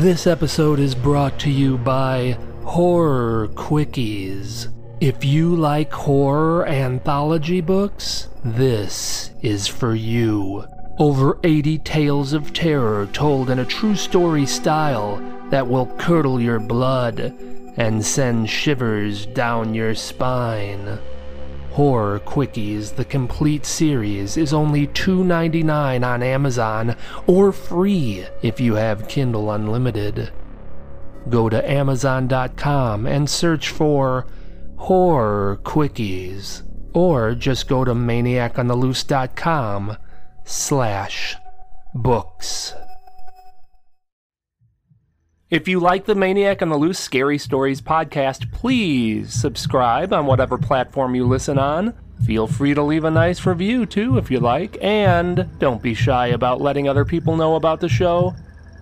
This episode is brought to you by Horror Quickies. If you like horror anthology books, this is for you. Over 80 tales of terror told in a true story style that will curdle your blood and send shivers down your spine. Horror Quickies, the complete series, is only $2.99 on Amazon or free if you have Kindle Unlimited. Go to Amazon.com and search for Horror Quickies, or just go to ManiacOnTheLoose.com slash books. If you like the Maniac on the Loose Scary Stories podcast, please subscribe on whatever platform you listen on. Feel free to leave a nice review too if you like, and don't be shy about letting other people know about the show.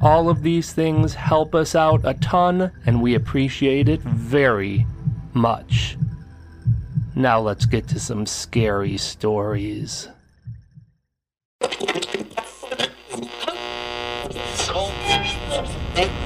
All of these things help us out a ton, and we appreciate it very much. Now let's get to some scary stories.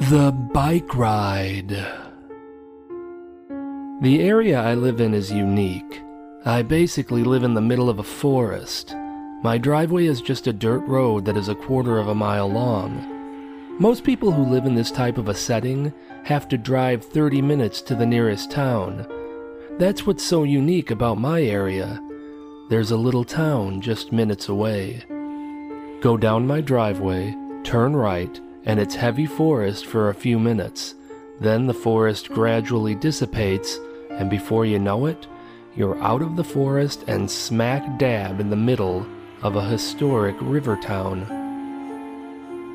The Bike Ride. The area I live in is unique. I basically live in the middle of a forest. My driveway is just a dirt road that is a quarter of a mile long. Most people who live in this type of a setting have to drive 30 minutes to the nearest town. That's what's so unique about my area. There's a little town just minutes away. Go down my driveway, turn right, and it's heavy forest for a few minutes. Then the forest gradually dissipates, and before you know it, you're out of the forest and smack dab in the middle of a historic river town.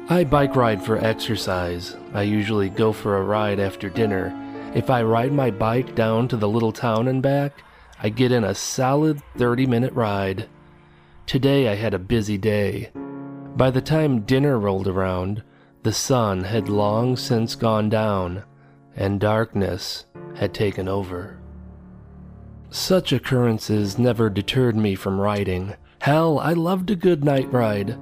I bike ride for exercise. I usually go for a ride after dinner. If I ride my bike down to the little town and back, I get in a solid 30 minute ride. Today I had a busy day. By the time dinner rolled around, the sun had long since gone down, and darkness had taken over. Such occurrences never deterred me from riding. Hell, I loved a good night ride.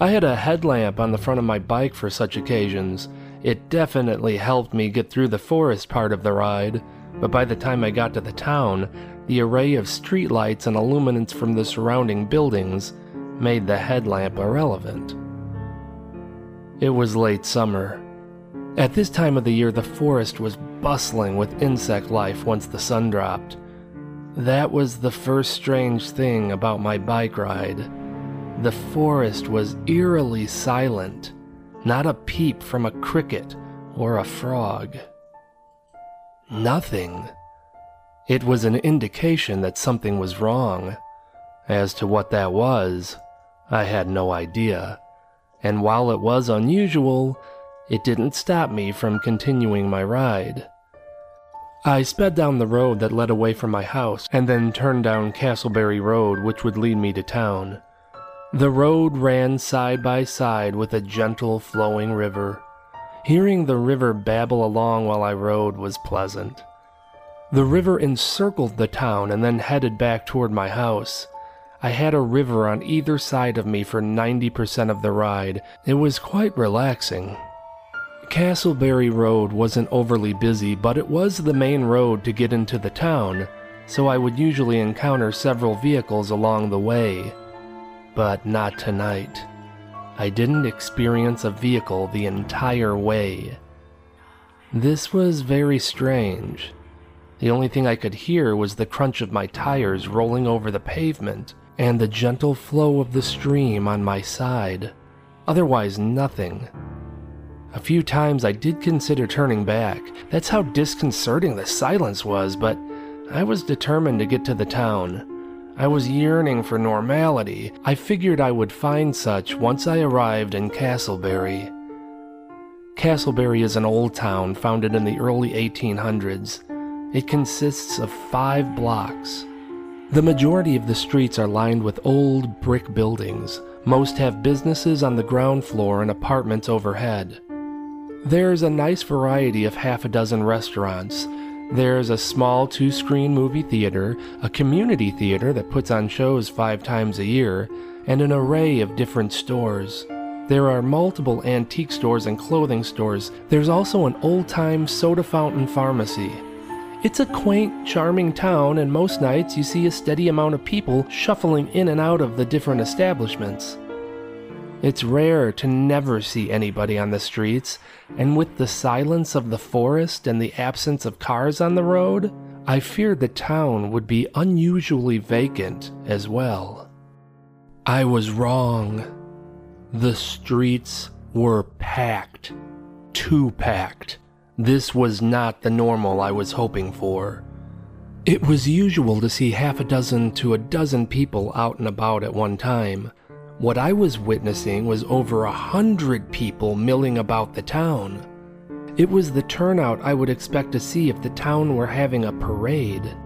I had a headlamp on the front of my bike for such occasions. It definitely helped me get through the forest part of the ride, but by the time I got to the town, the array of streetlights and illuminants from the surrounding buildings made the headlamp irrelevant. It was late summer. At this time of the year, the forest was bustling with insect life once the sun dropped. That was the first strange thing about my bike ride. The forest was eerily silent, not a peep from a cricket or a frog. Nothing. It was an indication that something was wrong. As to what that was, I had no idea and while it was unusual, it didn't stop me from continuing my ride. I sped down the road that led away from my house and then turned down Castleberry Road, which would lead me to town. The road ran side by side with a gentle flowing river. Hearing the river babble along while I rode was pleasant. The river encircled the town and then headed back toward my house. I had a river on either side of me for 90% of the ride. It was quite relaxing. Castleberry Road wasn't overly busy, but it was the main road to get into the town, so I would usually encounter several vehicles along the way. But not tonight. I didn't experience a vehicle the entire way. This was very strange. The only thing I could hear was the crunch of my tires rolling over the pavement and the gentle flow of the stream on my side. Otherwise, nothing. A few times I did consider turning back. That's how disconcerting the silence was, but I was determined to get to the town. I was yearning for normality. I figured I would find such once I arrived in Castleberry. Castleberry is an old town founded in the early 1800s. It consists of five blocks. The majority of the streets are lined with old brick buildings. Most have businesses on the ground floor and apartments overhead. There's a nice variety of half a dozen restaurants. There's a small two screen movie theater, a community theater that puts on shows five times a year, and an array of different stores. There are multiple antique stores and clothing stores. There's also an old time soda fountain pharmacy. It's a quaint, charming town, and most nights you see a steady amount of people shuffling in and out of the different establishments. It's rare to never see anybody on the streets, and with the silence of the forest and the absence of cars on the road, I feared the town would be unusually vacant as well. I was wrong. The streets were packed. Too packed. This was not the normal I was hoping for. It was usual to see half a dozen to a dozen people out and about at one time. What I was witnessing was over a hundred people milling about the town. It was the turnout I would expect to see if the town were having a parade.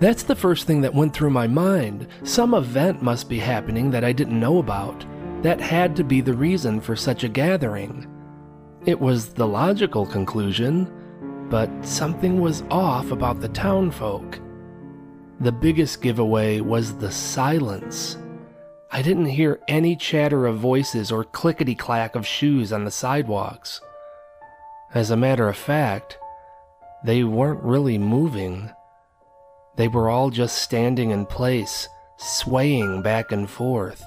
That's the first thing that went through my mind. Some event must be happening that I didn't know about. That had to be the reason for such a gathering. It was the logical conclusion, but something was off about the townfolk. The biggest giveaway was the silence. I didn't hear any chatter of voices or clickety clack of shoes on the sidewalks. As a matter of fact, they weren't really moving. They were all just standing in place, swaying back and forth.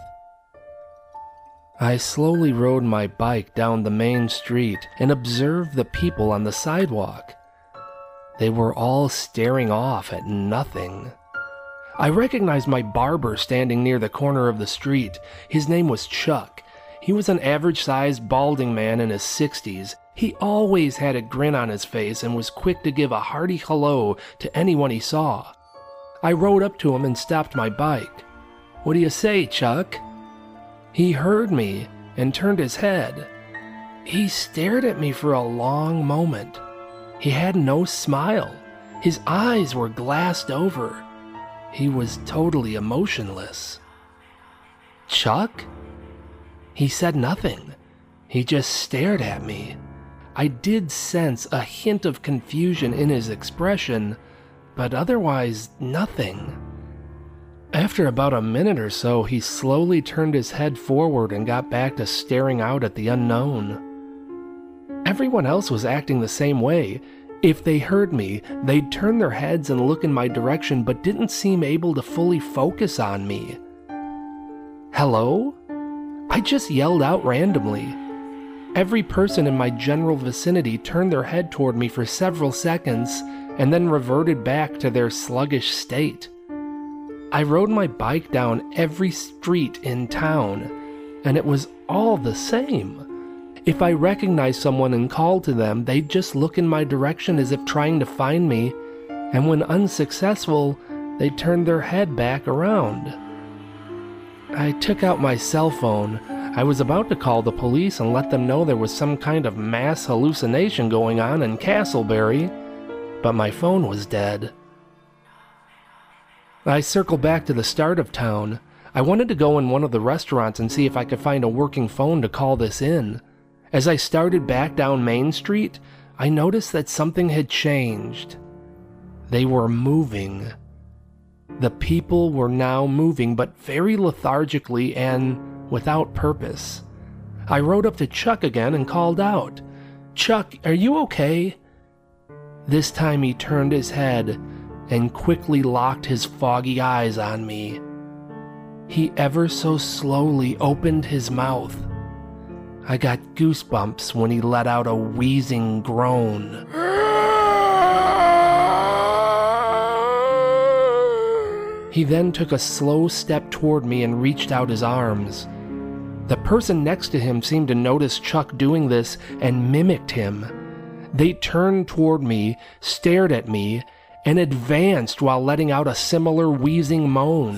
I slowly rode my bike down the main street and observed the people on the sidewalk. They were all staring off at nothing. I recognized my barber standing near the corner of the street. His name was Chuck. He was an average sized balding man in his 60s. He always had a grin on his face and was quick to give a hearty hello to anyone he saw. I rode up to him and stopped my bike. What do you say, Chuck? He heard me and turned his head. He stared at me for a long moment. He had no smile. His eyes were glassed over. He was totally emotionless. Chuck? He said nothing. He just stared at me. I did sense a hint of confusion in his expression, but otherwise nothing. After about a minute or so, he slowly turned his head forward and got back to staring out at the unknown. Everyone else was acting the same way, if they heard me, they'd turn their heads and look in my direction, but didn't seem able to fully focus on me. Hello? I just yelled out randomly. Every person in my general vicinity turned their head toward me for several seconds and then reverted back to their sluggish state. I rode my bike down every street in town, and it was all the same. If I recognized someone and called to them, they'd just look in my direction as if trying to find me, and when unsuccessful, they'd turn their head back around. I took out my cell phone. I was about to call the police and let them know there was some kind of mass hallucination going on in Castleberry, but my phone was dead. I circled back to the start of town. I wanted to go in one of the restaurants and see if I could find a working phone to call this in. As I started back down Main Street, I noticed that something had changed. They were moving. The people were now moving, but very lethargically and without purpose. I rode up to Chuck again and called out, Chuck, are you okay? This time he turned his head and quickly locked his foggy eyes on me. He ever so slowly opened his mouth I got goosebumps when he let out a wheezing groan. He then took a slow step toward me and reached out his arms. The person next to him seemed to notice Chuck doing this and mimicked him. They turned toward me, stared at me, and advanced while letting out a similar wheezing moan.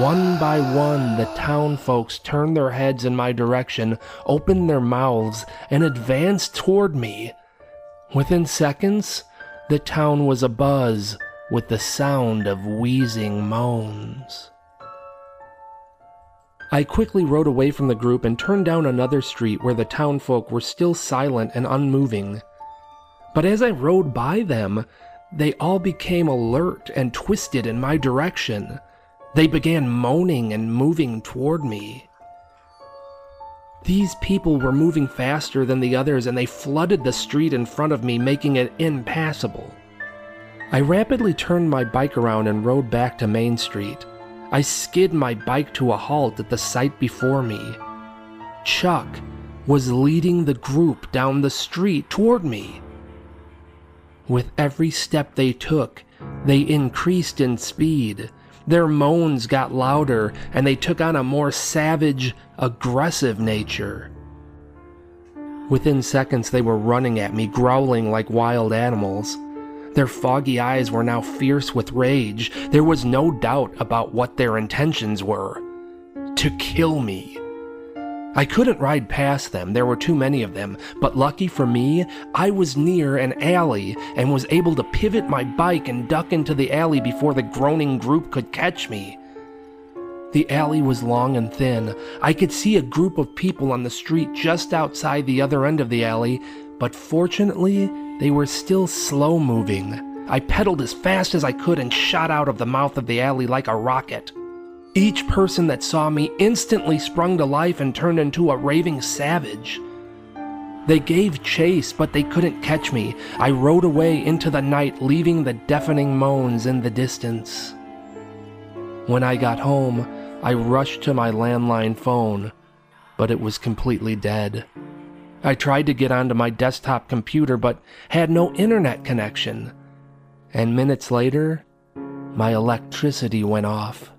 One by one, the town folks turned their heads in my direction, opened their mouths, and advanced toward me. Within seconds, the town was abuzz with the sound of wheezing moans. I quickly rode away from the group and turned down another street where the townfolk were still silent and unmoving. But as I rode by them, they all became alert and twisted in my direction. They began moaning and moving toward me. These people were moving faster than the others and they flooded the street in front of me, making it impassable. I rapidly turned my bike around and rode back to Main Street. I skid my bike to a halt at the sight before me. Chuck was leading the group down the street toward me. With every step they took, they increased in speed. Their moans got louder and they took on a more savage, aggressive nature. Within seconds, they were running at me, growling like wild animals. Their foggy eyes were now fierce with rage. There was no doubt about what their intentions were to kill me. I couldn't ride past them, there were too many of them, but lucky for me, I was near an alley and was able to pivot my bike and duck into the alley before the groaning group could catch me. The alley was long and thin. I could see a group of people on the street just outside the other end of the alley, but fortunately, they were still slow moving. I pedaled as fast as I could and shot out of the mouth of the alley like a rocket. Each person that saw me instantly sprung to life and turned into a raving savage. They gave chase, but they couldn't catch me. I rode away into the night, leaving the deafening moans in the distance. When I got home, I rushed to my landline phone, but it was completely dead. I tried to get onto my desktop computer, but had no internet connection. And minutes later, my electricity went off.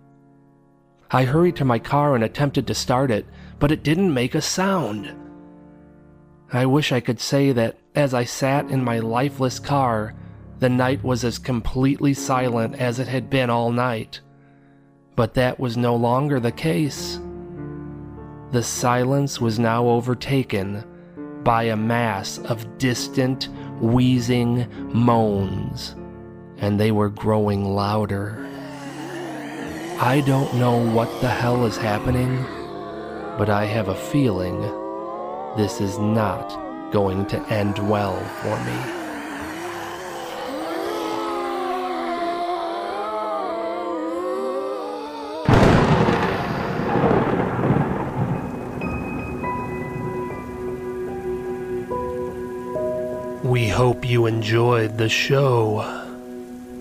I hurried to my car and attempted to start it, but it didn't make a sound. I wish I could say that as I sat in my lifeless car, the night was as completely silent as it had been all night. But that was no longer the case. The silence was now overtaken by a mass of distant, wheezing moans, and they were growing louder. I don't know what the hell is happening, but I have a feeling this is not going to end well for me. We hope you enjoyed the show.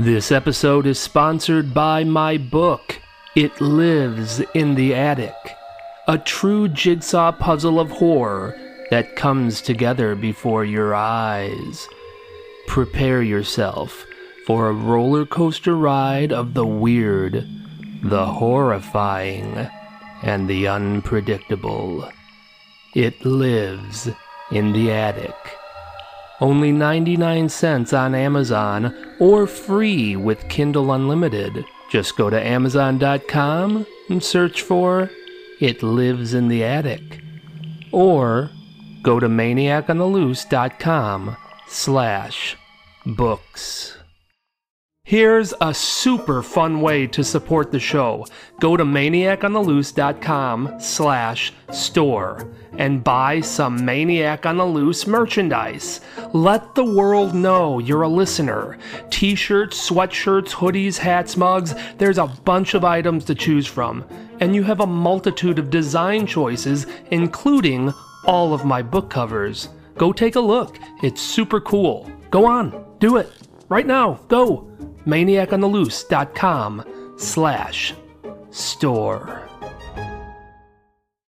This episode is sponsored by my book, It Lives in the Attic, a true jigsaw puzzle of horror that comes together before your eyes. Prepare yourself for a roller coaster ride of the weird, the horrifying, and the unpredictable. It lives in the attic only 99 cents on Amazon, or free with Kindle Unlimited. Just go to Amazon.com and search for It Lives in the Attic. Or go to maniacontheloose.com slash books. Here's a super fun way to support the show. Go to maniacontheloose.com slash store and buy some Maniac on the Loose merchandise. Let the world know you're a listener. T-shirts, sweatshirts, hoodies, hats, mugs, there's a bunch of items to choose from. and you have a multitude of design choices, including all of my book covers. Go take a look. It's super cool. Go on, do it. Right now, go. ManiacOnTheLoose.com slash store.